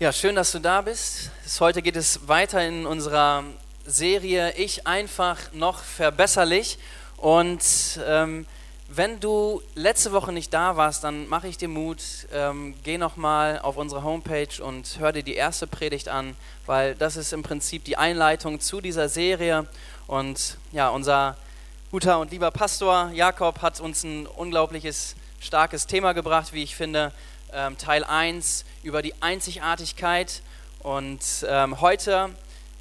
Ja, schön, dass du da bist. Heute geht es weiter in unserer Serie Ich einfach noch verbesserlich. Und ähm, wenn du letzte Woche nicht da warst, dann mache ich dir Mut. Ähm, geh nochmal auf unsere Homepage und hör dir die erste Predigt an, weil das ist im Prinzip die Einleitung zu dieser Serie. Und ja, unser guter und lieber Pastor Jakob hat uns ein unglaubliches, starkes Thema gebracht, wie ich finde ähm, Teil 1 über die Einzigartigkeit. Und ähm, heute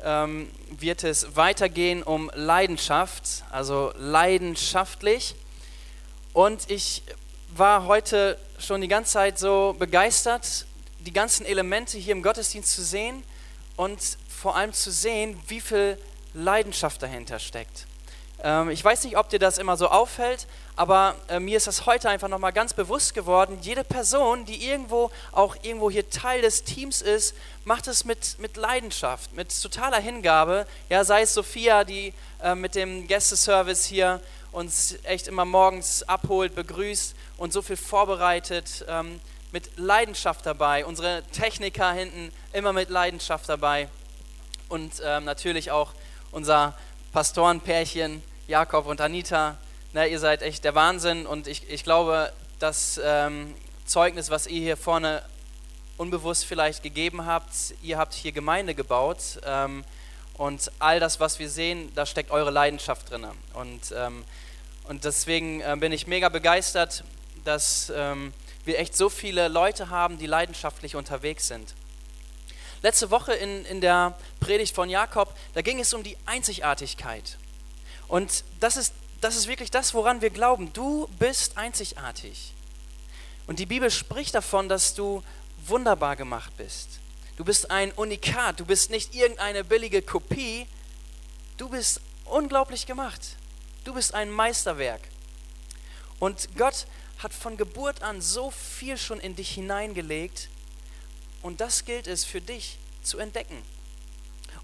ähm, wird es weitergehen um Leidenschaft, also leidenschaftlich. Und ich war heute schon die ganze Zeit so begeistert, die ganzen Elemente hier im Gottesdienst zu sehen und vor allem zu sehen, wie viel Leidenschaft dahinter steckt. Ähm, ich weiß nicht, ob dir das immer so auffällt, aber äh, mir ist das heute einfach nochmal ganz bewusst geworden. Jede Person, die irgendwo auch irgendwo hier Teil des Teams ist, macht es mit, mit Leidenschaft, mit totaler Hingabe. Ja, sei es Sophia, die äh, mit dem Gästeservice hier uns echt immer morgens abholt, begrüßt und so viel vorbereitet, ähm, mit Leidenschaft dabei. Unsere Techniker hinten immer mit Leidenschaft dabei. Und ähm, natürlich auch unser Pastorenpärchen Jakob und Anita. Na, ihr seid echt der Wahnsinn und ich, ich glaube, das ähm, Zeugnis, was ihr hier vorne unbewusst vielleicht gegeben habt, ihr habt hier Gemeinde gebaut ähm, und all das, was wir sehen, da steckt eure Leidenschaft drin. Und, ähm, und deswegen äh, bin ich mega begeistert, dass ähm, wir echt so viele Leute haben, die leidenschaftlich unterwegs sind. Letzte Woche in, in der Predigt von Jakob, da ging es um die Einzigartigkeit. Und das ist, das ist wirklich das, woran wir glauben. Du bist einzigartig. Und die Bibel spricht davon, dass du wunderbar gemacht bist. Du bist ein Unikat, du bist nicht irgendeine billige Kopie. Du bist unglaublich gemacht. Du bist ein Meisterwerk. Und Gott hat von Geburt an so viel schon in dich hineingelegt, und das gilt es für dich zu entdecken.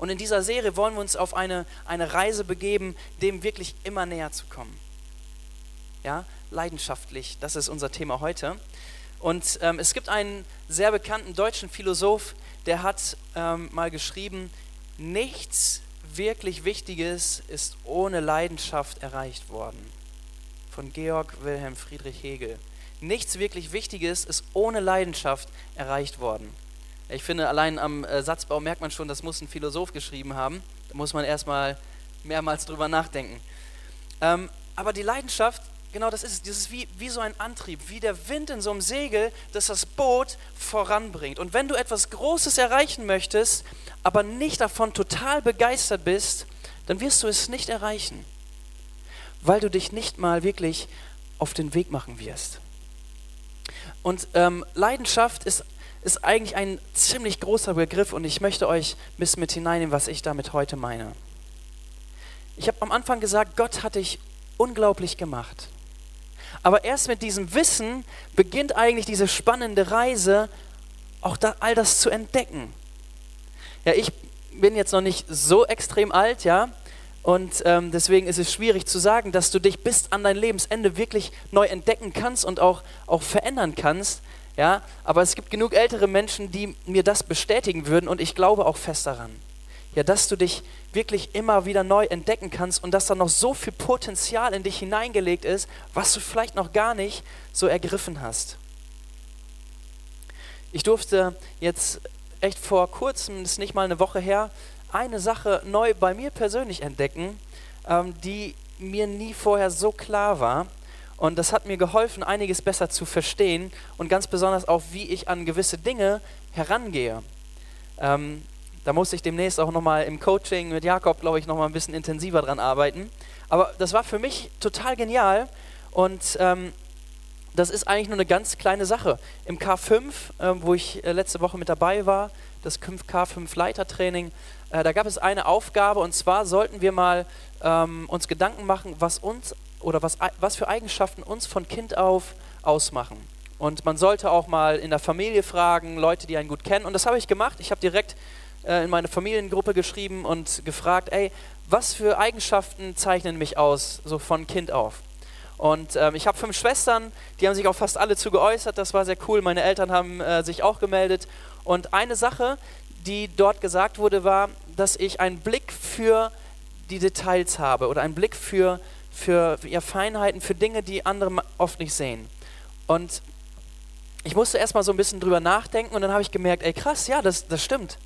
Und in dieser Serie wollen wir uns auf eine, eine Reise begeben, dem wirklich immer näher zu kommen. Ja, leidenschaftlich, das ist unser Thema heute. Und ähm, es gibt einen sehr bekannten deutschen Philosoph, der hat ähm, mal geschrieben, nichts wirklich Wichtiges ist ohne Leidenschaft erreicht worden. Von Georg Wilhelm Friedrich Hegel. Nichts wirklich Wichtiges ist ohne Leidenschaft erreicht worden. Ich finde, allein am äh, Satzbau merkt man schon, das muss ein Philosoph geschrieben haben. Da muss man erstmal mehrmals drüber nachdenken. Ähm, aber die Leidenschaft, genau das ist es. Das ist wie, wie so ein Antrieb, wie der Wind in so einem Segel, das das Boot voranbringt. Und wenn du etwas Großes erreichen möchtest, aber nicht davon total begeistert bist, dann wirst du es nicht erreichen, weil du dich nicht mal wirklich auf den Weg machen wirst. Und ähm, Leidenschaft ist ist eigentlich ein ziemlich großer Begriff und ich möchte euch ein bisschen mit hineinnehmen, was ich damit heute meine. Ich habe am Anfang gesagt, Gott hat dich unglaublich gemacht. Aber erst mit diesem Wissen beginnt eigentlich diese spannende Reise, auch da, all das zu entdecken. Ja, ich bin jetzt noch nicht so extrem alt, ja, und ähm, deswegen ist es schwierig zu sagen, dass du dich bis an dein Lebensende wirklich neu entdecken kannst und auch, auch verändern kannst. Ja, aber es gibt genug ältere Menschen, die mir das bestätigen würden und ich glaube auch fest daran. Ja, dass du dich wirklich immer wieder neu entdecken kannst und dass da noch so viel Potenzial in dich hineingelegt ist, was du vielleicht noch gar nicht so ergriffen hast. Ich durfte jetzt echt vor kurzem, das ist nicht mal eine Woche her, eine Sache neu bei mir persönlich entdecken, ähm, die mir nie vorher so klar war. Und das hat mir geholfen, einiges besser zu verstehen und ganz besonders auch, wie ich an gewisse Dinge herangehe. Ähm, da muss ich demnächst auch nochmal im Coaching mit Jakob, glaube ich, nochmal ein bisschen intensiver dran arbeiten. Aber das war für mich total genial und ähm, das ist eigentlich nur eine ganz kleine Sache. Im K5, äh, wo ich äh, letzte Woche mit dabei war, das K5 Leitertraining, äh, da gab es eine Aufgabe und zwar sollten wir mal ähm, uns Gedanken machen, was uns oder was, was für Eigenschaften uns von Kind auf ausmachen. Und man sollte auch mal in der Familie fragen, Leute, die einen gut kennen. Und das habe ich gemacht. Ich habe direkt äh, in meine Familiengruppe geschrieben und gefragt, ey, was für Eigenschaften zeichnen mich aus, so von Kind auf? Und ähm, ich habe fünf Schwestern, die haben sich auch fast alle zu geäußert. Das war sehr cool. Meine Eltern haben äh, sich auch gemeldet. Und eine Sache, die dort gesagt wurde, war, dass ich einen Blick für die Details habe oder einen Blick für, für ja, Feinheiten, für Dinge, die andere oft nicht sehen. Und ich musste erstmal so ein bisschen drüber nachdenken und dann habe ich gemerkt, ey krass, ja, das, das stimmt.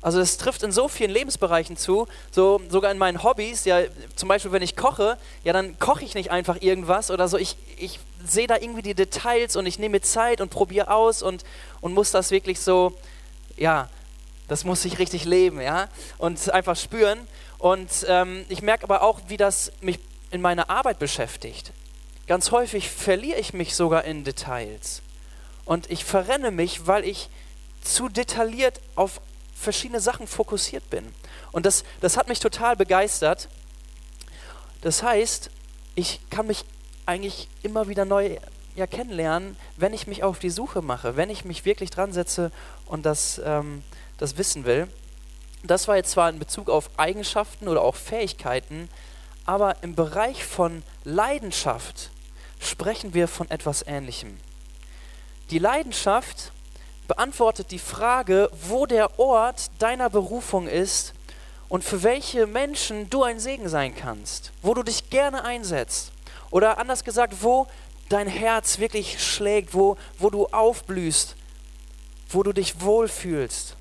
Also das trifft in so vielen Lebensbereichen zu, so sogar in meinen Hobbys. Ja, zum Beispiel, wenn ich koche, ja, dann koche ich nicht einfach irgendwas oder so. Ich, ich sehe da irgendwie die Details und ich nehme mir Zeit und probiere aus und, und muss das wirklich so, ja, das muss ich richtig leben, ja, und einfach spüren. Und ähm, ich merke aber auch, wie das mich in meiner Arbeit beschäftigt. Ganz häufig verliere ich mich sogar in Details. Und ich verrenne mich, weil ich zu detailliert auf verschiedene Sachen fokussiert bin. Und das, das hat mich total begeistert. Das heißt, ich kann mich eigentlich immer wieder neu ja, kennenlernen, wenn ich mich auf die Suche mache, wenn ich mich wirklich dran setze und das, ähm, das wissen will. Das war jetzt zwar in Bezug auf Eigenschaften oder auch Fähigkeiten, aber im Bereich von Leidenschaft sprechen wir von etwas Ähnlichem. Die Leidenschaft beantwortet die Frage, wo der Ort deiner Berufung ist und für welche Menschen du ein Segen sein kannst, wo du dich gerne einsetzt. Oder anders gesagt, wo dein Herz wirklich schlägt, wo, wo du aufblühst, wo du dich wohlfühlst.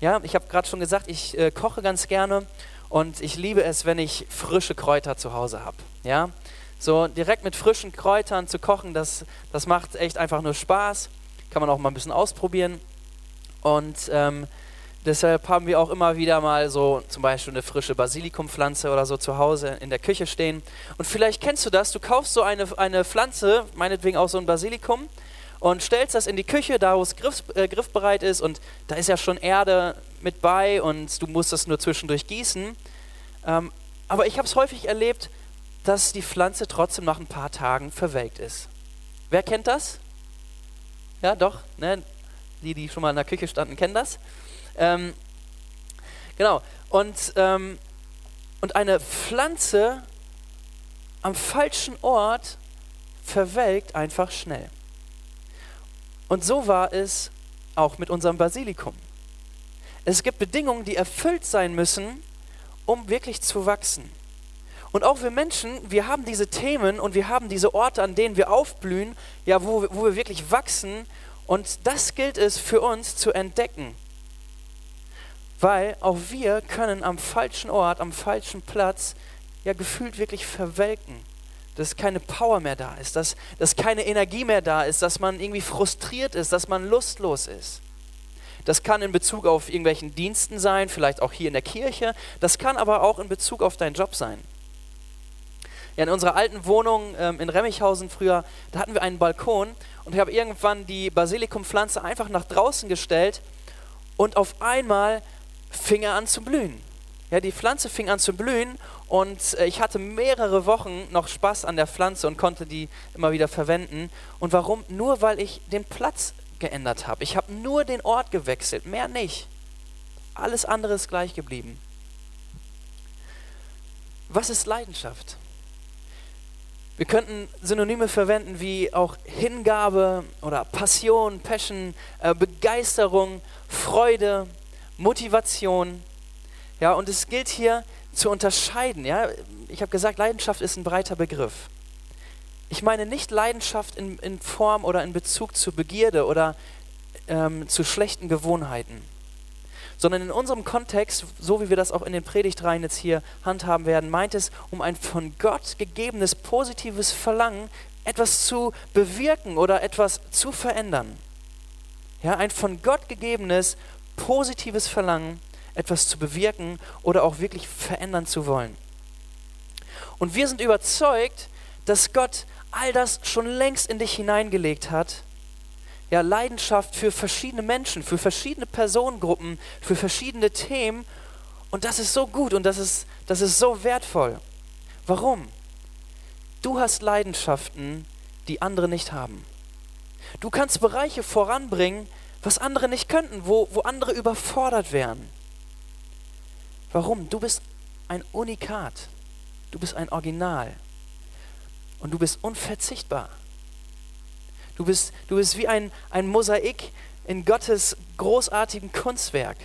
Ja, ich habe gerade schon gesagt, ich äh, koche ganz gerne und ich liebe es, wenn ich frische Kräuter zu Hause habe. Ja, so direkt mit frischen Kräutern zu kochen, das, das macht echt einfach nur Spaß kann man auch mal ein bisschen ausprobieren. Und ähm, deshalb haben wir auch immer wieder mal so zum Beispiel eine frische Basilikumpflanze oder so zu Hause in der Küche stehen. Und vielleicht kennst du das, du kaufst so eine, eine Pflanze, meinetwegen auch so ein Basilikum, und stellst das in die Küche, da wo es griff, äh, griffbereit ist. Und da ist ja schon Erde mit bei und du musst das nur zwischendurch gießen. Ähm, aber ich habe es häufig erlebt, dass die Pflanze trotzdem nach ein paar Tagen verwelkt ist. Wer kennt das? Ja, doch. Ne? Die, die schon mal in der Küche standen, kennen das. Ähm, genau. Und, ähm, und eine Pflanze am falschen Ort verwelkt einfach schnell. Und so war es auch mit unserem Basilikum. Es gibt Bedingungen, die erfüllt sein müssen, um wirklich zu wachsen. Und auch wir Menschen, wir haben diese Themen und wir haben diese Orte, an denen wir aufblühen, ja, wo, wo wir wirklich wachsen. Und das gilt es für uns zu entdecken. Weil auch wir können am falschen Ort, am falschen Platz, ja gefühlt wirklich verwelken. Dass keine Power mehr da ist, dass, dass keine Energie mehr da ist, dass man irgendwie frustriert ist, dass man lustlos ist. Das kann in Bezug auf irgendwelchen Diensten sein, vielleicht auch hier in der Kirche. Das kann aber auch in Bezug auf deinen Job sein. Ja, in unserer alten Wohnung ähm, in Remmichhausen früher, da hatten wir einen Balkon und ich habe irgendwann die Basilikumpflanze einfach nach draußen gestellt und auf einmal fing er an zu blühen. Ja, die Pflanze fing an zu blühen und äh, ich hatte mehrere Wochen noch Spaß an der Pflanze und konnte die immer wieder verwenden. Und warum? Nur weil ich den Platz geändert habe. Ich habe nur den Ort gewechselt, mehr nicht. Alles andere ist gleich geblieben. Was ist Leidenschaft? Wir könnten Synonyme verwenden wie auch Hingabe oder Passion, Passion, äh, Begeisterung, Freude, Motivation. Ja, und es gilt hier zu unterscheiden. Ja? Ich habe gesagt, Leidenschaft ist ein breiter Begriff. Ich meine nicht Leidenschaft in, in Form oder in Bezug zu Begierde oder ähm, zu schlechten Gewohnheiten sondern in unserem Kontext, so wie wir das auch in den Predigtreihen jetzt hier handhaben werden, meint es um ein von Gott gegebenes positives Verlangen, etwas zu bewirken oder etwas zu verändern. Ja, ein von Gott gegebenes positives Verlangen, etwas zu bewirken oder auch wirklich verändern zu wollen. Und wir sind überzeugt, dass Gott all das schon längst in dich hineingelegt hat ja, Leidenschaft für verschiedene Menschen, für verschiedene Personengruppen, für verschiedene Themen. Und das ist so gut und das ist, das ist so wertvoll. Warum? Du hast Leidenschaften, die andere nicht haben. Du kannst Bereiche voranbringen, was andere nicht könnten, wo, wo andere überfordert wären. Warum? Du bist ein Unikat. Du bist ein Original. Und du bist unverzichtbar. Du bist, du bist wie ein, ein Mosaik, in Gottes großartigem Kunstwerk.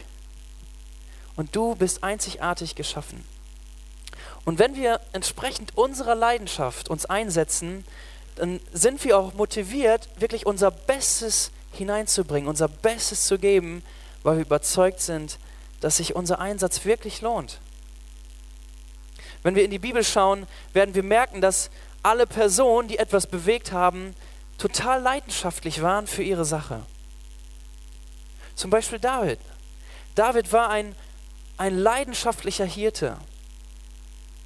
Und du bist einzigartig geschaffen. Und wenn wir entsprechend unserer Leidenschaft uns einsetzen, dann sind wir auch motiviert, wirklich unser Bestes hineinzubringen, unser Bestes zu geben, weil wir überzeugt sind, dass sich unser Einsatz wirklich lohnt. Wenn wir in die Bibel schauen, werden wir merken, dass alle Personen, die etwas bewegt haben, total leidenschaftlich waren für ihre Sache. Zum Beispiel David. David war ein, ein leidenschaftlicher Hirte.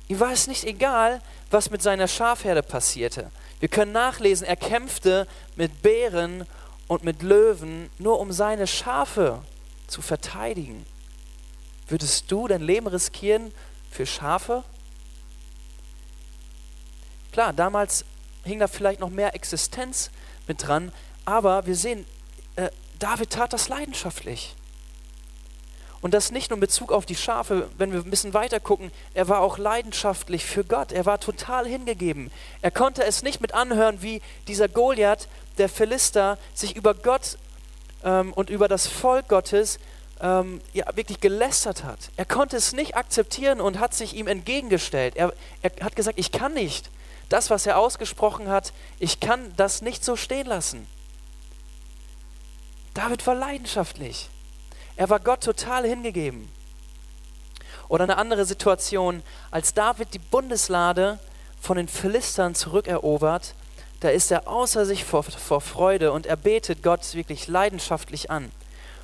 Ihm war es nicht egal, was mit seiner Schafherde passierte. Wir können nachlesen, er kämpfte mit Bären und mit Löwen, nur um seine Schafe zu verteidigen. Würdest du dein Leben riskieren für Schafe? Klar, damals hing da vielleicht noch mehr Existenz mit dran, aber wir sehen, äh, David tat das leidenschaftlich. Und das nicht nur in Bezug auf die Schafe, wenn wir ein bisschen weiter gucken, er war auch leidenschaftlich für Gott. Er war total hingegeben. Er konnte es nicht mit anhören, wie dieser Goliath, der Philister, sich über Gott ähm, und über das Volk Gottes ähm, ja, wirklich gelästert hat. Er konnte es nicht akzeptieren und hat sich ihm entgegengestellt. Er, er hat gesagt, ich kann nicht. Das, was er ausgesprochen hat, ich kann das nicht so stehen lassen. David war leidenschaftlich. Er war Gott total hingegeben. Oder eine andere Situation, als David die Bundeslade von den Philistern zurückerobert, da ist er außer sich vor, vor Freude und er betet Gott wirklich leidenschaftlich an.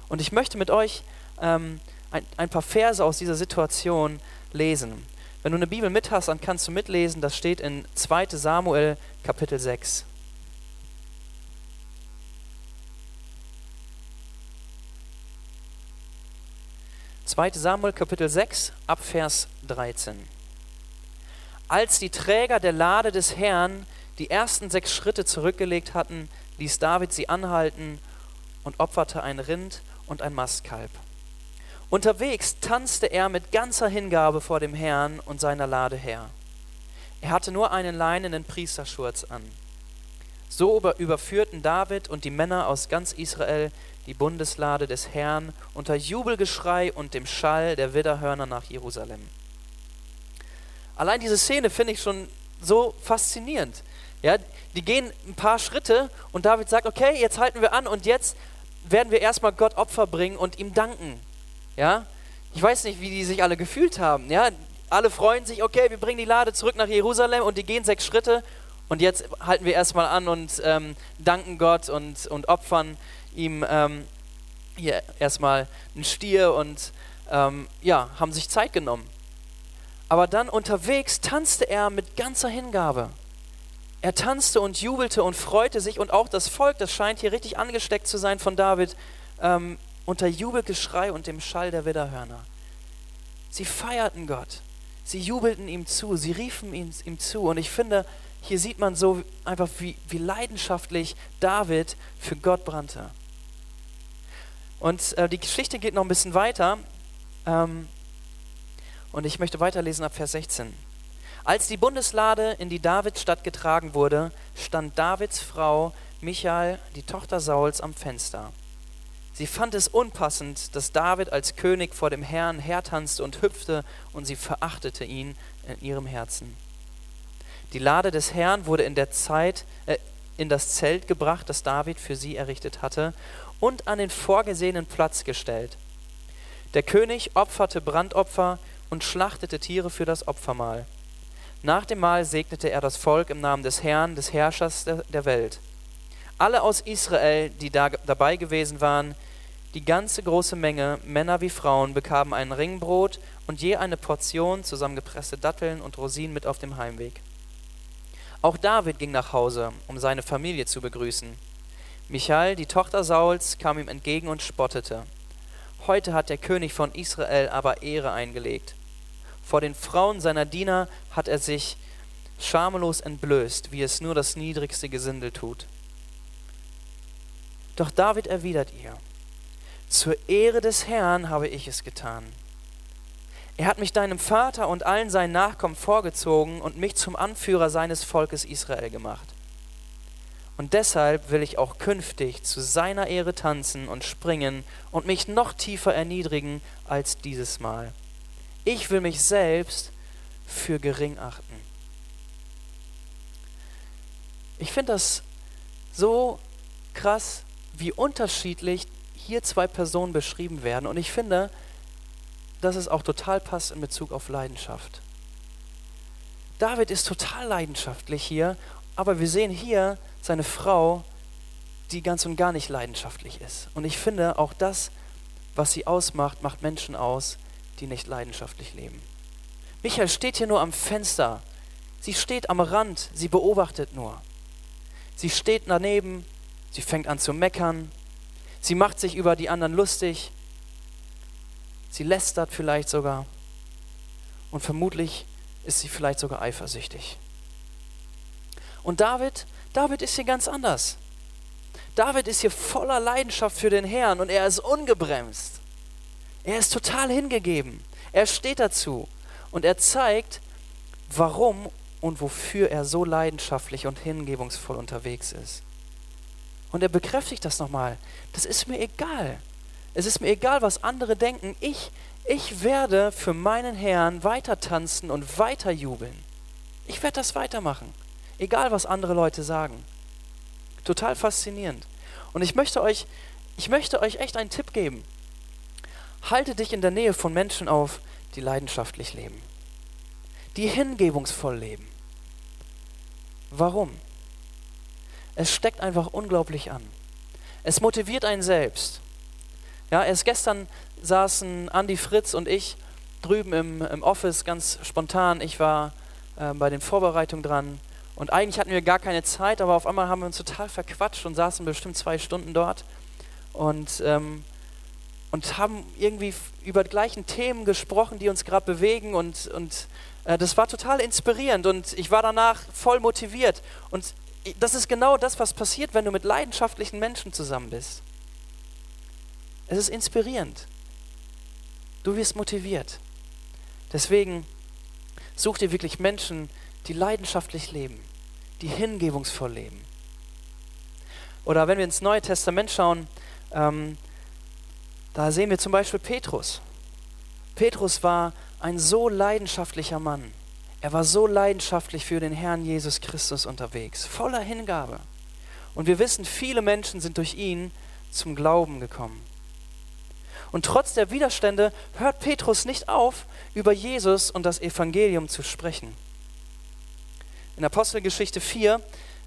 Und ich möchte mit euch ähm, ein, ein paar Verse aus dieser Situation lesen. Wenn du eine Bibel mit hast, dann kannst du mitlesen, das steht in 2 Samuel Kapitel 6. 2. Samuel Kapitel 6 ab Vers 13. Als die Träger der Lade des Herrn die ersten sechs Schritte zurückgelegt hatten, ließ David sie anhalten und opferte ein Rind und ein Mastkalb. Unterwegs tanzte er mit ganzer Hingabe vor dem Herrn und seiner Lade her. Er hatte nur einen leinenen Priesterschurz an. So überführten David und die Männer aus ganz Israel die Bundeslade des Herrn unter Jubelgeschrei und dem Schall der Widderhörner nach Jerusalem. Allein diese Szene finde ich schon so faszinierend. Ja, die gehen ein paar Schritte und David sagt, okay, jetzt halten wir an und jetzt werden wir erstmal Gott Opfer bringen und ihm danken. Ja? Ich weiß nicht, wie die sich alle gefühlt haben. Ja? Alle freuen sich, okay, wir bringen die Lade zurück nach Jerusalem und die gehen sechs Schritte und jetzt halten wir erstmal an und ähm, danken Gott und, und opfern ihm ähm, hier erstmal einen Stier und ähm, ja, haben sich Zeit genommen. Aber dann unterwegs tanzte er mit ganzer Hingabe. Er tanzte und jubelte und freute sich und auch das Volk, das scheint hier richtig angesteckt zu sein von David, ähm, unter Jubelgeschrei und dem Schall der Widderhörner. Sie feierten Gott, sie jubelten ihm zu, sie riefen ihm, ihm zu und ich finde, hier sieht man so einfach, wie, wie leidenschaftlich David für Gott brannte. Und äh, die Geschichte geht noch ein bisschen weiter. Ähm, und ich möchte weiterlesen ab Vers 16. Als die Bundeslade in die Davidstadt getragen wurde, stand Davids Frau Michael, die Tochter Sauls, am Fenster. Sie fand es unpassend, dass David als König vor dem Herrn hertanzte und hüpfte, und sie verachtete ihn in ihrem Herzen. Die Lade des Herrn wurde in der Zeit äh, in das Zelt gebracht, das David für sie errichtet hatte, und an den vorgesehenen Platz gestellt. Der König opferte Brandopfer und schlachtete Tiere für das Opfermahl. Nach dem Mahl segnete er das Volk im Namen des Herrn, des Herrschers der Welt. Alle aus Israel, die da dabei gewesen waren, die ganze große Menge, Männer wie Frauen, bekamen ein Ringbrot und je eine Portion zusammengepresste Datteln und Rosinen mit auf dem Heimweg. Auch David ging nach Hause, um seine Familie zu begrüßen. Michael, die Tochter Sauls, kam ihm entgegen und spottete. Heute hat der König von Israel aber Ehre eingelegt. Vor den Frauen seiner Diener hat er sich schamlos entblößt, wie es nur das niedrigste Gesindel tut. Doch David erwidert ihr, zur Ehre des Herrn habe ich es getan. Er hat mich deinem Vater und allen seinen Nachkommen vorgezogen und mich zum Anführer seines Volkes Israel gemacht. Und deshalb will ich auch künftig zu seiner Ehre tanzen und springen und mich noch tiefer erniedrigen als dieses Mal. Ich will mich selbst für gering achten. Ich finde das so krass, wie unterschiedlich hier zwei Personen beschrieben werden. Und ich finde, dass es auch total passt in Bezug auf Leidenschaft. David ist total leidenschaftlich hier, aber wir sehen hier seine Frau, die ganz und gar nicht leidenschaftlich ist. Und ich finde, auch das, was sie ausmacht, macht Menschen aus, die nicht leidenschaftlich leben. Michael steht hier nur am Fenster. Sie steht am Rand, sie beobachtet nur. Sie steht daneben, sie fängt an zu meckern, sie macht sich über die anderen lustig, sie lästert vielleicht sogar und vermutlich ist sie vielleicht sogar eifersüchtig. Und David, David ist hier ganz anders. David ist hier voller Leidenschaft für den Herrn und er ist ungebremst. Er ist total hingegeben. Er steht dazu und er zeigt, warum und wofür er so leidenschaftlich und hingebungsvoll unterwegs ist. Und er bekräftigt das nochmal. Das ist mir egal. Es ist mir egal, was andere denken. Ich, ich werde für meinen Herrn weiter tanzen und weiter jubeln. Ich werde das weitermachen. Egal, was andere Leute sagen. Total faszinierend. Und ich möchte euch, ich möchte euch echt einen Tipp geben. Halte dich in der Nähe von Menschen auf, die leidenschaftlich leben. Die hingebungsvoll leben. Warum? Es steckt einfach unglaublich an. Es motiviert einen selbst. Ja, erst gestern saßen Andy Fritz und ich drüben im, im Office ganz spontan. Ich war äh, bei den Vorbereitungen dran und eigentlich hatten wir gar keine Zeit, aber auf einmal haben wir uns total verquatscht und saßen bestimmt zwei Stunden dort und, ähm, und haben irgendwie über die gleichen Themen gesprochen, die uns gerade bewegen und, und äh, das war total inspirierend und ich war danach voll motiviert. Und das ist genau das, was passiert, wenn du mit leidenschaftlichen Menschen zusammen bist. Es ist inspirierend. Du wirst motiviert. Deswegen such dir wirklich Menschen, die leidenschaftlich leben, die hingebungsvoll leben. Oder wenn wir ins Neue Testament schauen, ähm, da sehen wir zum Beispiel Petrus. Petrus war ein so leidenschaftlicher Mann. Er war so leidenschaftlich für den Herrn Jesus Christus unterwegs, voller Hingabe. Und wir wissen, viele Menschen sind durch ihn zum Glauben gekommen. Und trotz der Widerstände hört Petrus nicht auf, über Jesus und das Evangelium zu sprechen. In Apostelgeschichte 4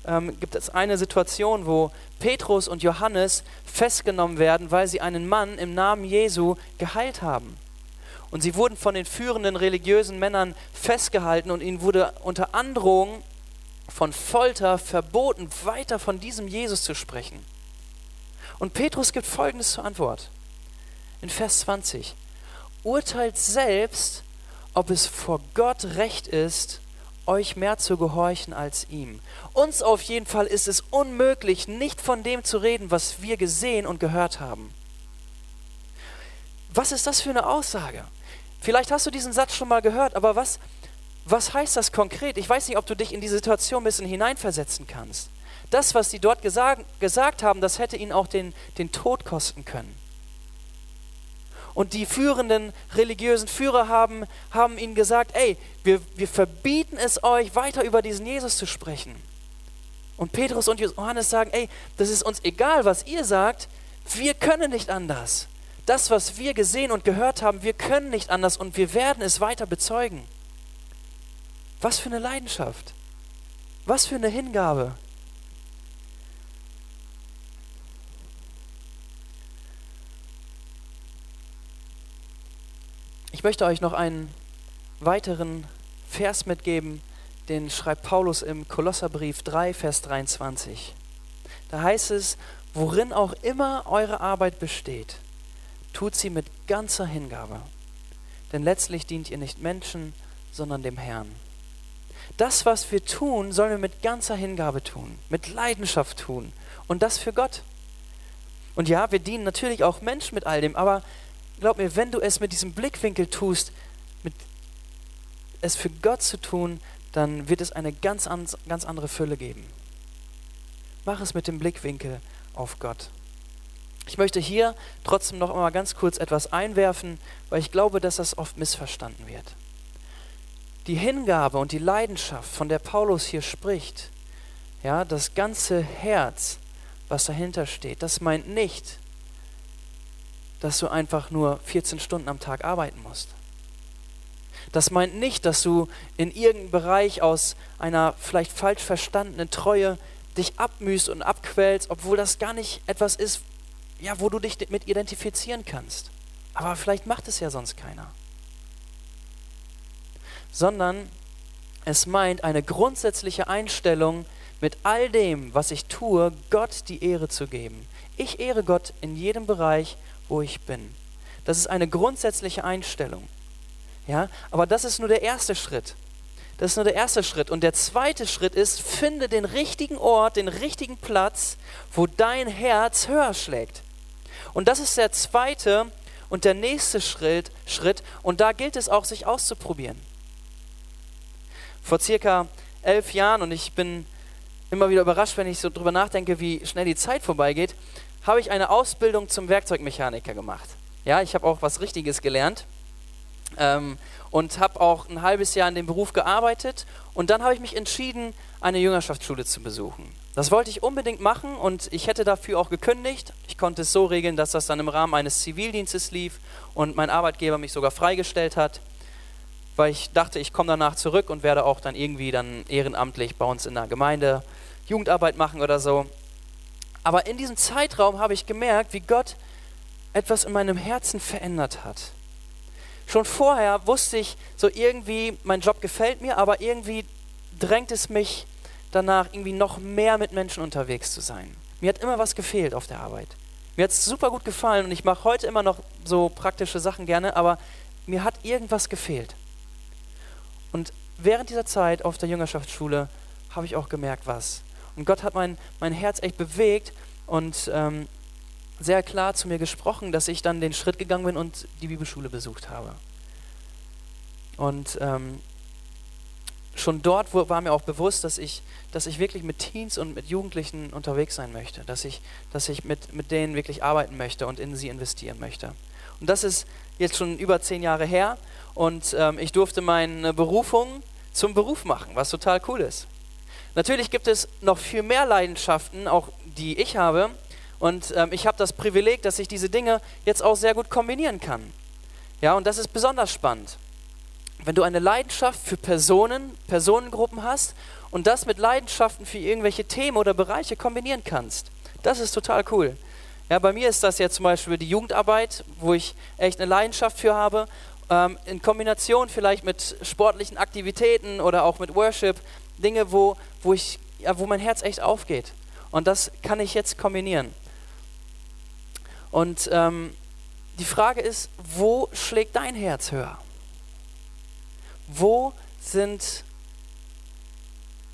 ähm, gibt es eine Situation, wo Petrus und Johannes festgenommen werden, weil sie einen Mann im Namen Jesu geheilt haben. Und sie wurden von den führenden religiösen Männern festgehalten und ihnen wurde unter Androhung von Folter verboten, weiter von diesem Jesus zu sprechen. Und Petrus gibt Folgendes zur Antwort in Vers 20. Urteilt selbst, ob es vor Gott recht ist, euch mehr zu gehorchen als ihm. Uns auf jeden Fall ist es unmöglich, nicht von dem zu reden, was wir gesehen und gehört haben. Was ist das für eine Aussage? Vielleicht hast du diesen Satz schon mal gehört, aber was, was heißt das konkret? Ich weiß nicht, ob du dich in die Situation ein bisschen hineinversetzen kannst. Das, was sie dort gesagt, gesagt haben, das hätte ihnen auch den, den Tod kosten können. Und die führenden religiösen Führer haben, haben ihnen gesagt, ey, wir, wir verbieten es euch, weiter über diesen Jesus zu sprechen. Und Petrus und Johannes sagen, ey, das ist uns egal, was ihr sagt, wir können nicht anders. Das, was wir gesehen und gehört haben, wir können nicht anders und wir werden es weiter bezeugen. Was für eine Leidenschaft. Was für eine Hingabe. Ich möchte euch noch einen weiteren Vers mitgeben, den schreibt Paulus im Kolosserbrief 3, Vers 23. Da heißt es, worin auch immer eure Arbeit besteht, tut sie mit ganzer Hingabe. Denn letztlich dient ihr nicht Menschen, sondern dem Herrn. Das, was wir tun, sollen wir mit ganzer Hingabe tun, mit Leidenschaft tun und das für Gott. Und ja, wir dienen natürlich auch Menschen mit all dem, aber glaub mir, wenn du es mit diesem Blickwinkel tust, mit es für Gott zu tun, dann wird es eine ganz, ganz andere Fülle geben. Mach es mit dem Blickwinkel auf Gott. Ich möchte hier trotzdem noch mal ganz kurz etwas einwerfen, weil ich glaube, dass das oft missverstanden wird. Die Hingabe und die Leidenschaft, von der Paulus hier spricht, ja, das ganze Herz, was dahinter steht, das meint nicht, dass du einfach nur 14 Stunden am Tag arbeiten musst. Das meint nicht, dass du in irgendeinem Bereich aus einer vielleicht falsch verstandenen Treue dich abmühst und abquälst, obwohl das gar nicht etwas ist, ja, wo du dich mit identifizieren kannst. Aber vielleicht macht es ja sonst keiner. Sondern es meint eine grundsätzliche Einstellung, mit all dem, was ich tue, Gott die Ehre zu geben. Ich ehre Gott in jedem Bereich, wo ich bin. Das ist eine grundsätzliche Einstellung. Ja, aber das ist nur der erste Schritt. Das ist nur der erste Schritt. Und der zweite Schritt ist, finde den richtigen Ort, den richtigen Platz, wo dein Herz höher schlägt. Und das ist der zweite und der nächste Schritt, Schritt. Und da gilt es auch, sich auszuprobieren. Vor circa elf Jahren, und ich bin immer wieder überrascht, wenn ich so drüber nachdenke, wie schnell die Zeit vorbeigeht, habe ich eine Ausbildung zum Werkzeugmechaniker gemacht. Ja, ich habe auch was Richtiges gelernt ähm, und habe auch ein halbes Jahr in dem Beruf gearbeitet und dann habe ich mich entschieden, eine Jüngerschaftsschule zu besuchen. Das wollte ich unbedingt machen und ich hätte dafür auch gekündigt. Ich konnte es so regeln, dass das dann im Rahmen eines Zivildienstes lief und mein Arbeitgeber mich sogar freigestellt hat, weil ich dachte, ich komme danach zurück und werde auch dann irgendwie dann ehrenamtlich bei uns in der Gemeinde Jugendarbeit machen oder so. Aber in diesem Zeitraum habe ich gemerkt, wie Gott etwas in meinem Herzen verändert hat. Schon vorher wusste ich so irgendwie, mein Job gefällt mir, aber irgendwie drängt es mich danach, irgendwie noch mehr mit Menschen unterwegs zu sein. Mir hat immer was gefehlt auf der Arbeit. Mir hat es super gut gefallen und ich mache heute immer noch so praktische Sachen gerne, aber mir hat irgendwas gefehlt. Und während dieser Zeit auf der Jüngerschaftsschule habe ich auch gemerkt, was. Und Gott hat mein, mein Herz echt bewegt und ähm, sehr klar zu mir gesprochen, dass ich dann den Schritt gegangen bin und die Bibelschule besucht habe. Und ähm, schon dort war mir auch bewusst, dass ich, dass ich wirklich mit Teens und mit Jugendlichen unterwegs sein möchte, dass ich, dass ich mit, mit denen wirklich arbeiten möchte und in sie investieren möchte. Und das ist jetzt schon über zehn Jahre her und ähm, ich durfte meine Berufung zum Beruf machen, was total cool ist. Natürlich gibt es noch viel mehr Leidenschaften, auch die ich habe, und ähm, ich habe das Privileg, dass ich diese Dinge jetzt auch sehr gut kombinieren kann. Ja, und das ist besonders spannend wenn du eine Leidenschaft für Personen, Personengruppen hast und das mit Leidenschaften für irgendwelche Themen oder Bereiche kombinieren kannst. Das ist total cool. Ja, bei mir ist das jetzt zum Beispiel die Jugendarbeit, wo ich echt eine Leidenschaft für habe, ähm, in Kombination vielleicht mit sportlichen Aktivitäten oder auch mit Worship, Dinge, wo, wo, ich, ja, wo mein Herz echt aufgeht. Und das kann ich jetzt kombinieren. Und ähm, die Frage ist, wo schlägt dein Herz höher? Wo sind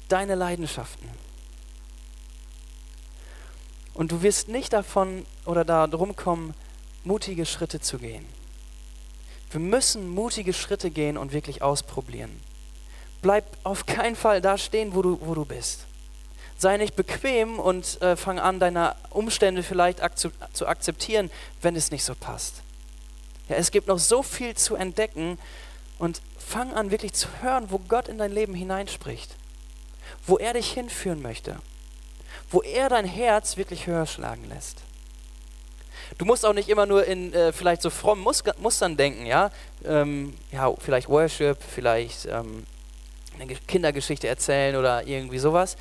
deine Leidenschaften? Und du wirst nicht davon oder darum kommen, mutige Schritte zu gehen. Wir müssen mutige Schritte gehen und wirklich ausprobieren. Bleib auf keinen Fall da stehen, wo du, wo du bist. Sei nicht bequem und äh, fang an, deine Umstände vielleicht zu akzeptieren, wenn es nicht so passt. Ja, es gibt noch so viel zu entdecken und fang an wirklich zu hören, wo Gott in dein Leben hineinspricht, wo er dich hinführen möchte, wo er dein Herz wirklich höher schlagen lässt. Du musst auch nicht immer nur in äh, vielleicht so frommen Mus Mustern denken, ja? Ähm, ja, vielleicht Worship, vielleicht ähm, eine Kindergeschichte erzählen oder irgendwie sowas.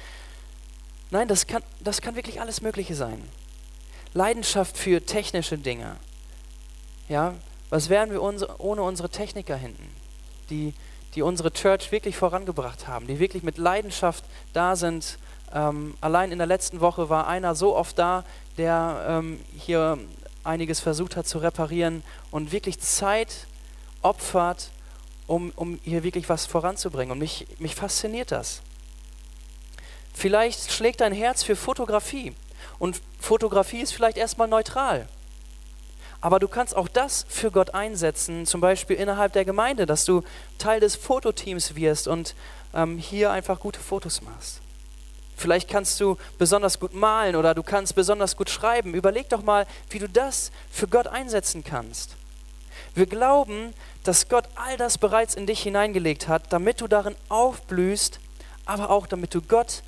Nein, das kann, das kann wirklich alles Mögliche sein. Leidenschaft für technische Dinge. Ja, was wären wir ohne unsere Techniker hinten? Die, die unsere Church wirklich vorangebracht haben, die wirklich mit Leidenschaft da sind. Ähm, allein in der letzten Woche war einer so oft da, der ähm, hier einiges versucht hat zu reparieren und wirklich Zeit opfert, um, um hier wirklich was voranzubringen. Und mich, mich fasziniert das. Vielleicht schlägt dein Herz für Fotografie. Und Fotografie ist vielleicht erstmal neutral. Aber du kannst auch das für Gott einsetzen, zum Beispiel innerhalb der Gemeinde, dass du Teil des Fototeams wirst und ähm, hier einfach gute Fotos machst. Vielleicht kannst du besonders gut malen oder du kannst besonders gut schreiben. Überleg doch mal, wie du das für Gott einsetzen kannst. Wir glauben, dass Gott all das bereits in dich hineingelegt hat, damit du darin aufblühst, aber auch damit du Gott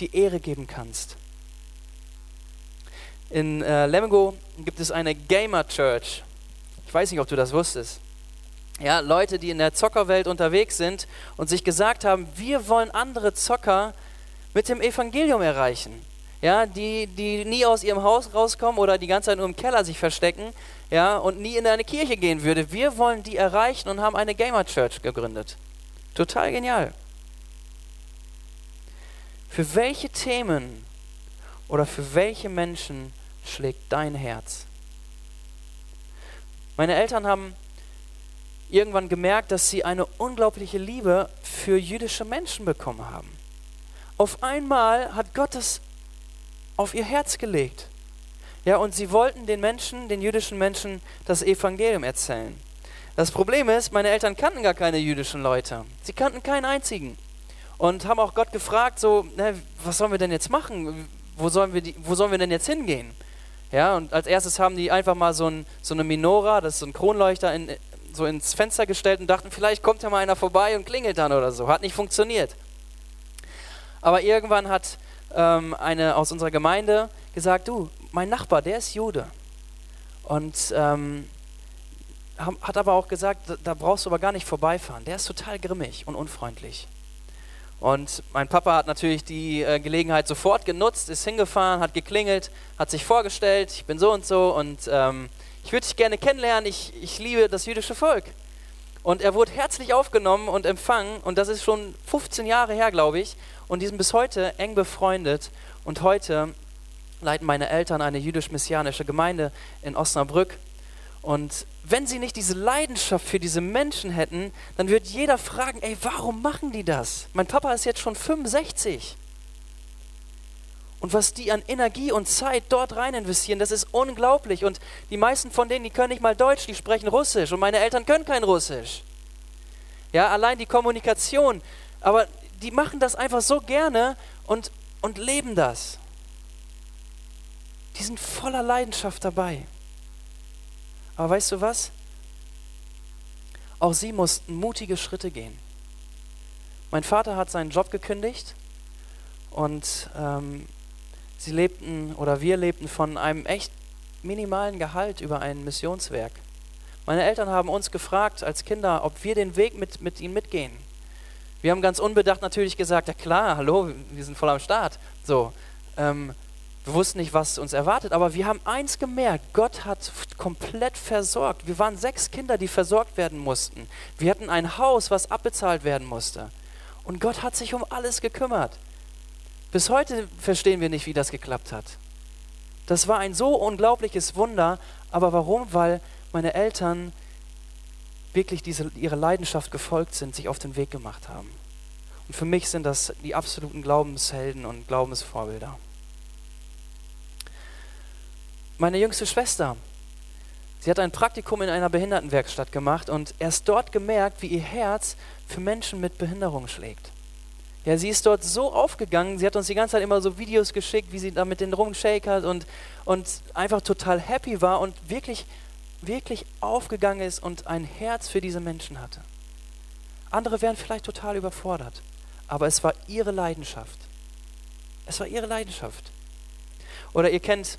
die Ehre geben kannst. In äh, Lemgo gibt es eine Gamer Church. Ich weiß nicht, ob du das wusstest. Ja, Leute, die in der Zockerwelt unterwegs sind und sich gesagt haben, wir wollen andere Zocker mit dem Evangelium erreichen. Ja, die, die nie aus ihrem Haus rauskommen oder die ganze Zeit nur im Keller sich verstecken, ja, und nie in eine Kirche gehen würde. Wir wollen die erreichen und haben eine Gamer Church gegründet. Total genial. Für welche Themen oder für welche Menschen schlägt dein Herz? Meine Eltern haben irgendwann gemerkt, dass sie eine unglaubliche Liebe für jüdische Menschen bekommen haben. Auf einmal hat Gott es auf ihr Herz gelegt. Ja, und sie wollten den Menschen, den jüdischen Menschen, das Evangelium erzählen. Das Problem ist, meine Eltern kannten gar keine jüdischen Leute. Sie kannten keinen einzigen. Und haben auch Gott gefragt, so, ne, was sollen wir denn jetzt machen? Wo sollen wir, die, wo sollen wir denn jetzt hingehen? Ja, und als erstes haben die einfach mal so, ein, so eine Minora, das ist so ein Kronleuchter, in, so ins Fenster gestellt und dachten, vielleicht kommt ja mal einer vorbei und klingelt dann oder so. Hat nicht funktioniert. Aber irgendwann hat ähm, eine aus unserer Gemeinde gesagt, du, mein Nachbar, der ist Jude. Und ähm, hat aber auch gesagt, da brauchst du aber gar nicht vorbeifahren. Der ist total grimmig und unfreundlich. Und mein Papa hat natürlich die äh, Gelegenheit sofort genutzt, ist hingefahren, hat geklingelt, hat sich vorgestellt, ich bin so und so und ähm, ich würde dich gerne kennenlernen, ich, ich liebe das jüdische Volk. Und er wurde herzlich aufgenommen und empfangen und das ist schon 15 Jahre her, glaube ich. Und die sind bis heute eng befreundet und heute leiten meine Eltern eine jüdisch-messianische Gemeinde in Osnabrück. Und wenn sie nicht diese Leidenschaft für diese Menschen hätten, dann würde jeder fragen, ey, warum machen die das? Mein Papa ist jetzt schon 65. Und was die an Energie und Zeit dort rein investieren, das ist unglaublich. Und die meisten von denen, die können nicht mal Deutsch, die sprechen Russisch. Und meine Eltern können kein Russisch. Ja, allein die Kommunikation. Aber die machen das einfach so gerne und, und leben das. Die sind voller Leidenschaft dabei. Aber weißt du was? Auch sie mussten mutige Schritte gehen. Mein Vater hat seinen Job gekündigt und ähm, sie lebten oder wir lebten von einem echt minimalen Gehalt über ein Missionswerk. Meine Eltern haben uns gefragt als Kinder, ob wir den Weg mit, mit ihnen mitgehen. Wir haben ganz unbedacht natürlich gesagt, ja klar, hallo, wir sind voll am Start. So, ähm, wir wussten nicht, was uns erwartet, aber wir haben eins gemerkt, Gott hat komplett versorgt. Wir waren sechs Kinder, die versorgt werden mussten. Wir hatten ein Haus, was abbezahlt werden musste. Und Gott hat sich um alles gekümmert. Bis heute verstehen wir nicht, wie das geklappt hat. Das war ein so unglaubliches Wunder, aber warum? Weil meine Eltern wirklich diese, ihre Leidenschaft gefolgt sind, sich auf den Weg gemacht haben. Und für mich sind das die absoluten Glaubenshelden und Glaubensvorbilder. Meine jüngste Schwester, sie hat ein Praktikum in einer Behindertenwerkstatt gemacht und erst dort gemerkt, wie ihr Herz für Menschen mit Behinderung schlägt. Ja, sie ist dort so aufgegangen, sie hat uns die ganze Zeit immer so Videos geschickt, wie sie da mit den rumshakert und, und einfach total happy war und wirklich, wirklich aufgegangen ist und ein Herz für diese Menschen hatte. Andere wären vielleicht total überfordert, aber es war ihre Leidenschaft. Es war ihre Leidenschaft. Oder ihr kennt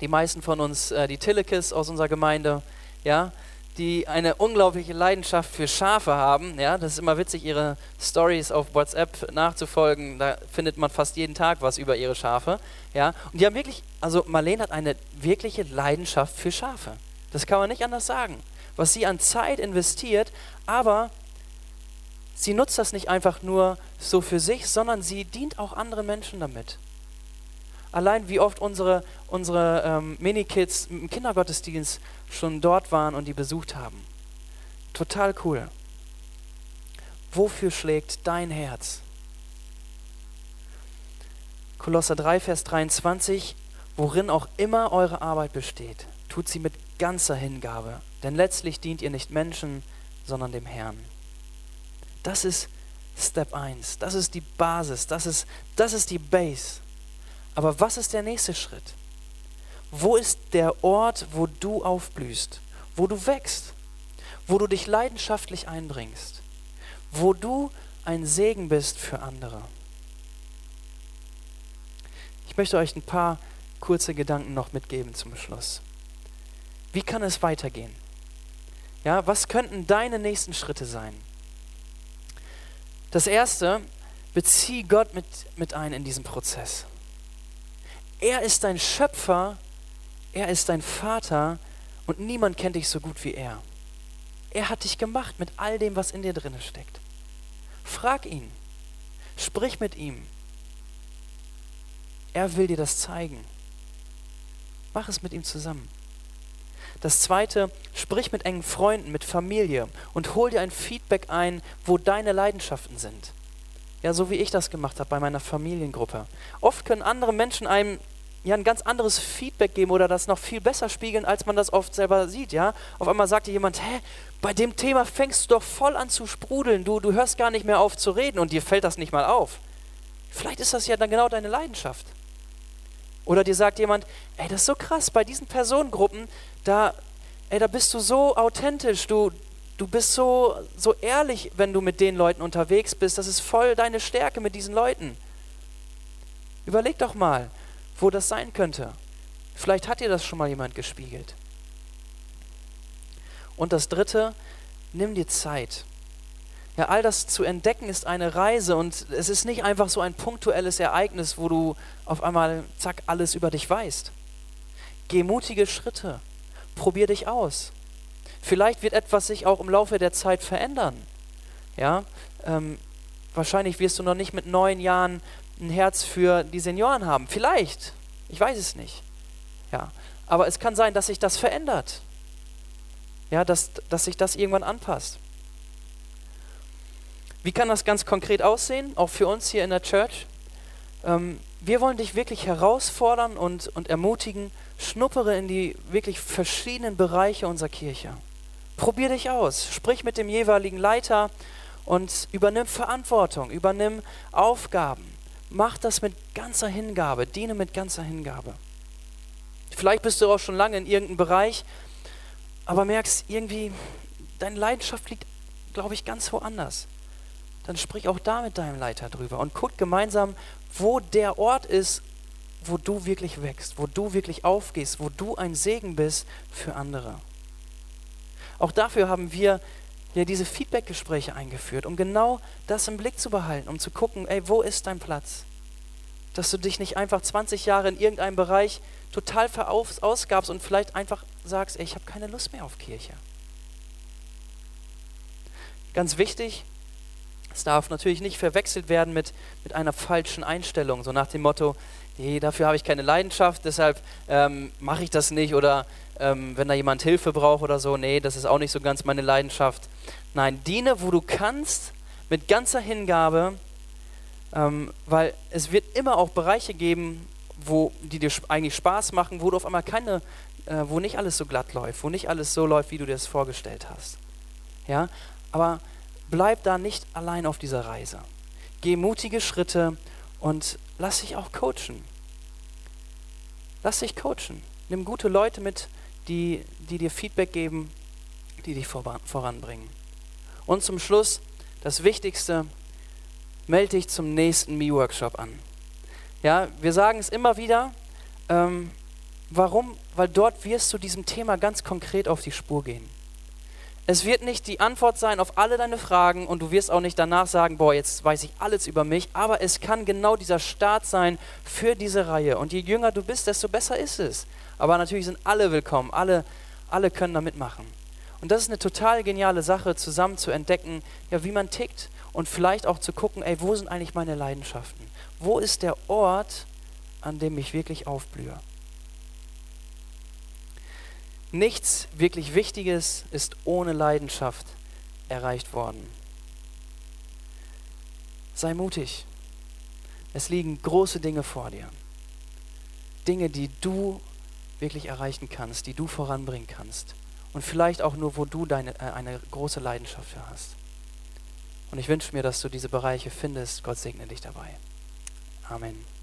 die meisten von uns äh, die Tillekes aus unserer Gemeinde, ja, die eine unglaubliche Leidenschaft für Schafe haben. Ja, das ist immer witzig, ihre Stories auf WhatsApp nachzufolgen. Da findet man fast jeden Tag was über ihre Schafe. Ja, und die haben wirklich, also Marlene hat eine wirkliche Leidenschaft für Schafe. Das kann man nicht anders sagen. Was sie an Zeit investiert, aber sie nutzt das nicht einfach nur so für sich, sondern sie dient auch anderen Menschen damit. Allein wie oft unsere, unsere ähm, Mini-Kids im Kindergottesdienst schon dort waren und die besucht haben. Total cool. Wofür schlägt dein Herz? Kolosser 3, Vers 23, worin auch immer eure Arbeit besteht, tut sie mit ganzer Hingabe, denn letztlich dient ihr nicht Menschen, sondern dem Herrn. Das ist Step 1. Das ist die Basis. Das ist, das ist die Base. Aber was ist der nächste Schritt? Wo ist der Ort, wo du aufblühst, wo du wächst, wo du dich leidenschaftlich einbringst, wo du ein Segen bist für andere? Ich möchte euch ein paar kurze Gedanken noch mitgeben zum Schluss. Wie kann es weitergehen? Ja, was könnten deine nächsten Schritte sein? Das erste, bezieh Gott mit, mit ein in diesem Prozess. Er ist dein Schöpfer, er ist dein Vater und niemand kennt dich so gut wie er. Er hat dich gemacht mit all dem, was in dir drin steckt. Frag ihn, sprich mit ihm. Er will dir das zeigen. Mach es mit ihm zusammen. Das zweite, sprich mit engen Freunden, mit Familie und hol dir ein Feedback ein, wo deine Leidenschaften sind. Ja, so wie ich das gemacht habe bei meiner Familiengruppe. Oft können andere Menschen einem ja ein ganz anderes Feedback geben oder das noch viel besser spiegeln, als man das oft selber sieht, ja? Auf einmal sagt dir jemand, hä, bei dem Thema fängst du doch voll an zu sprudeln, du, du hörst gar nicht mehr auf zu reden und dir fällt das nicht mal auf. Vielleicht ist das ja dann genau deine Leidenschaft. Oder dir sagt jemand, ey, das ist so krass, bei diesen Personengruppen, da, ey, da bist du so authentisch, du, du bist so, so ehrlich, wenn du mit den Leuten unterwegs bist. Das ist voll deine Stärke mit diesen Leuten. Überleg doch mal, wo das sein könnte. Vielleicht hat dir das schon mal jemand gespiegelt. Und das Dritte, nimm dir Zeit. Ja, all das zu entdecken ist eine Reise und es ist nicht einfach so ein punktuelles Ereignis, wo du auf einmal, zack, alles über dich weißt. Geh mutige Schritte probier dich aus. Vielleicht wird etwas sich auch im Laufe der Zeit verändern. Ja, ähm, wahrscheinlich wirst du noch nicht mit neun Jahren ein Herz für die Senioren haben. Vielleicht, ich weiß es nicht. Ja, aber es kann sein, dass sich das verändert. Ja, dass, dass sich das irgendwann anpasst. Wie kann das ganz konkret aussehen, auch für uns hier in der Church? Ähm, wir wollen dich wirklich herausfordern und, und ermutigen, schnuppere in die wirklich verschiedenen Bereiche unserer Kirche. Probier dich aus, sprich mit dem jeweiligen Leiter und übernimm Verantwortung, übernimm Aufgaben. Mach das mit ganzer Hingabe, diene mit ganzer Hingabe. Vielleicht bist du auch schon lange in irgendeinem Bereich, aber merkst irgendwie, deine Leidenschaft liegt, glaube ich, ganz woanders. Dann sprich auch da mit deinem Leiter drüber und guck gemeinsam, wo der Ort ist, wo du wirklich wächst, wo du wirklich aufgehst, wo du ein Segen bist für andere. Auch dafür haben wir ja diese Feedback-Gespräche eingeführt, um genau das im Blick zu behalten, um zu gucken, ey, wo ist dein Platz? Dass du dich nicht einfach 20 Jahre in irgendeinem Bereich total verausgabst und vielleicht einfach sagst, ey, ich habe keine Lust mehr auf Kirche. Ganz wichtig, es darf natürlich nicht verwechselt werden mit, mit einer falschen Einstellung, so nach dem Motto, nee, dafür habe ich keine Leidenschaft, deshalb ähm, mache ich das nicht oder ähm, wenn da jemand Hilfe braucht oder so, nee, das ist auch nicht so ganz meine Leidenschaft. Nein, diene, wo du kannst, mit ganzer Hingabe, ähm, weil es wird immer auch Bereiche geben, wo die dir eigentlich Spaß machen, wo du auf einmal keine, äh, wo nicht alles so glatt läuft, wo nicht alles so läuft, wie du dir das vorgestellt hast. Ja, aber bleib da nicht allein auf dieser Reise. Geh mutige Schritte und lass dich auch coachen. Lass dich coachen. Nimm gute Leute mit, die, die dir Feedback geben, die dich voranbringen. Und zum Schluss, das Wichtigste, melde dich zum nächsten Me-Workshop an. Ja, wir sagen es immer wieder. Ähm, warum? Weil dort wirst du diesem Thema ganz konkret auf die Spur gehen. Es wird nicht die Antwort sein auf alle deine Fragen und du wirst auch nicht danach sagen, boah, jetzt weiß ich alles über mich, aber es kann genau dieser Start sein für diese Reihe. Und je jünger du bist, desto besser ist es. Aber natürlich sind alle willkommen, alle, alle können da mitmachen. Und das ist eine total geniale Sache, zusammen zu entdecken, ja, wie man tickt und vielleicht auch zu gucken, ey, wo sind eigentlich meine Leidenschaften? Wo ist der Ort, an dem ich wirklich aufblühe? Nichts wirklich Wichtiges ist ohne Leidenschaft erreicht worden. Sei mutig. Es liegen große Dinge vor dir. Dinge, die du wirklich erreichen kannst, die du voranbringen kannst. Und vielleicht auch nur, wo du deine, äh, eine große Leidenschaft für hast. Und ich wünsche mir, dass du diese Bereiche findest. Gott segne dich dabei. Amen.